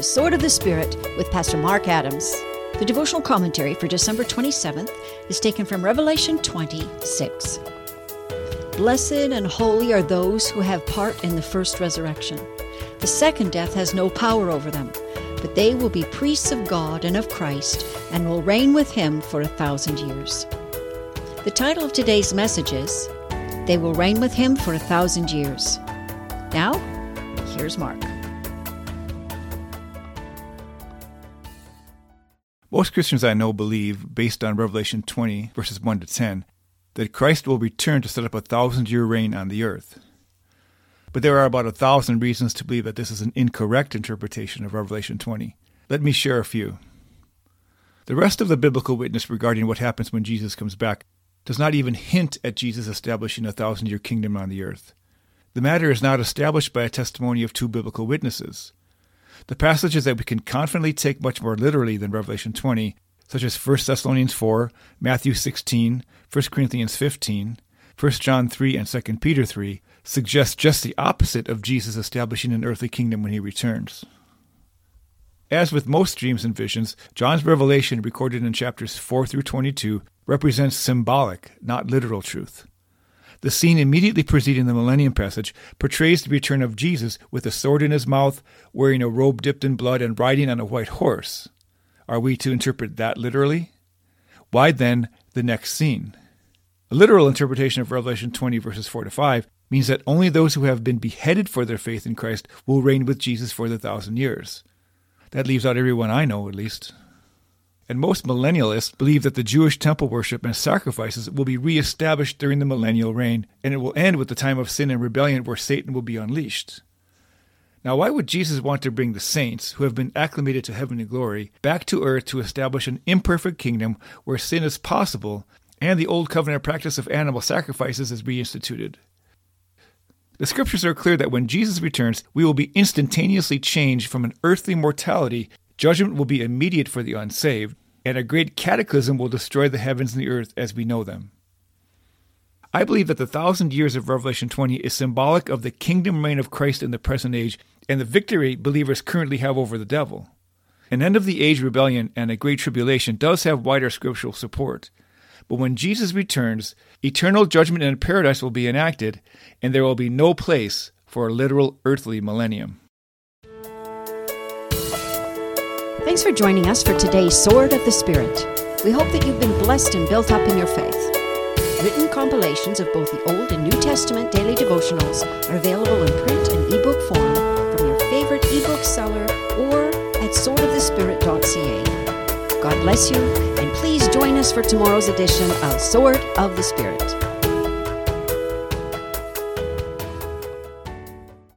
to Sword of the Spirit with Pastor Mark Adams. The devotional commentary for December 27th is taken from Revelation 26. Blessed and holy are those who have part in the first resurrection. The second death has no power over them, but they will be priests of God and of Christ and will reign with him for a thousand years. The title of today's message is They Will Reign with Him for a Thousand Years. Now, here's Mark. Most Christians I know believe, based on Revelation 20, verses 1 to 10, that Christ will return to set up a thousand year reign on the earth. But there are about a thousand reasons to believe that this is an incorrect interpretation of Revelation 20. Let me share a few. The rest of the biblical witness regarding what happens when Jesus comes back does not even hint at Jesus establishing a thousand year kingdom on the earth. The matter is not established by a testimony of two biblical witnesses. The passages that we can confidently take much more literally than Revelation 20, such as 1 Thessalonians 4, Matthew 16, 1 Corinthians 15, 1 John 3, and 2 Peter 3, suggest just the opposite of Jesus establishing an earthly kingdom when he returns. As with most dreams and visions, John's revelation, recorded in chapters 4 through 22, represents symbolic, not literal truth. The scene immediately preceding the millennium passage portrays the return of Jesus with a sword in his mouth, wearing a robe dipped in blood, and riding on a white horse. Are we to interpret that literally? Why then the next scene? A literal interpretation of Revelation 20, verses 4 to 5, means that only those who have been beheaded for their faith in Christ will reign with Jesus for the thousand years. That leaves out everyone I know, at least and most millennialists believe that the Jewish temple worship and sacrifices will be reestablished during the millennial reign, and it will end with the time of sin and rebellion where Satan will be unleashed. Now, why would Jesus want to bring the saints, who have been acclimated to heavenly glory, back to earth to establish an imperfect kingdom where sin is possible and the old covenant practice of animal sacrifices is reinstituted? The scriptures are clear that when Jesus returns, we will be instantaneously changed from an earthly mortality. Judgment will be immediate for the unsaved, and a great cataclysm will destroy the heavens and the earth as we know them. I believe that the thousand years of Revelation 20 is symbolic of the kingdom reign of Christ in the present age and the victory believers currently have over the devil. An end of the age rebellion and a great tribulation does have wider scriptural support. But when Jesus returns, eternal judgment and paradise will be enacted, and there will be no place for a literal earthly millennium. Thanks for joining us for today's Sword of the Spirit. We hope that you've been blessed and built up in your faith. Written compilations of both the Old and New Testament daily devotionals are available in print and ebook form from your favorite ebook seller or at swordofthespirit.ca. God bless you, and please join us for tomorrow's edition of Sword of the Spirit.